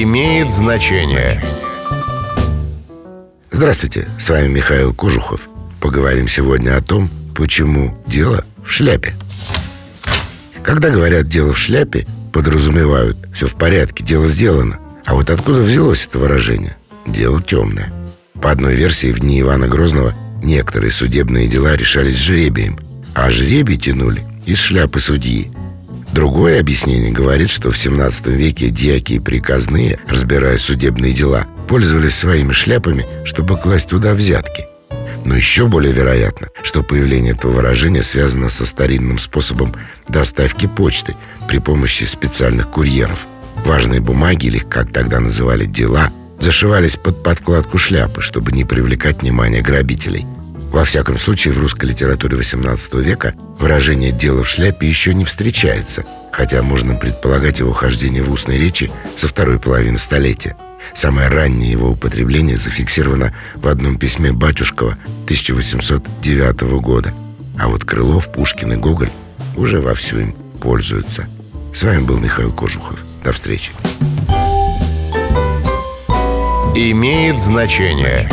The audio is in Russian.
имеет значение. Здравствуйте, с вами Михаил Кожухов. Поговорим сегодня о том, почему дело в шляпе. Когда говорят «дело в шляпе», подразумевают «все в порядке, дело сделано». А вот откуда взялось это выражение? Дело темное. По одной версии, в дни Ивана Грозного некоторые судебные дела решались жребием, а жребий тянули из шляпы судьи. Другое объяснение говорит, что в 17 веке дьяки и приказные, разбирая судебные дела, пользовались своими шляпами, чтобы класть туда взятки. Но еще более вероятно, что появление этого выражения связано со старинным способом доставки почты при помощи специальных курьеров. Важные бумаги, или как тогда называли дела, зашивались под подкладку шляпы, чтобы не привлекать внимание грабителей – во всяком случае, в русской литературе XVIII века выражение «дело в шляпе» еще не встречается, хотя можно предполагать его хождение в устной речи со второй половины столетия. Самое раннее его употребление зафиксировано в одном письме Батюшкова 1809 года. А вот Крылов, Пушкин и Гоголь уже вовсю им пользуются. С вами был Михаил Кожухов. До встречи. Имеет значение.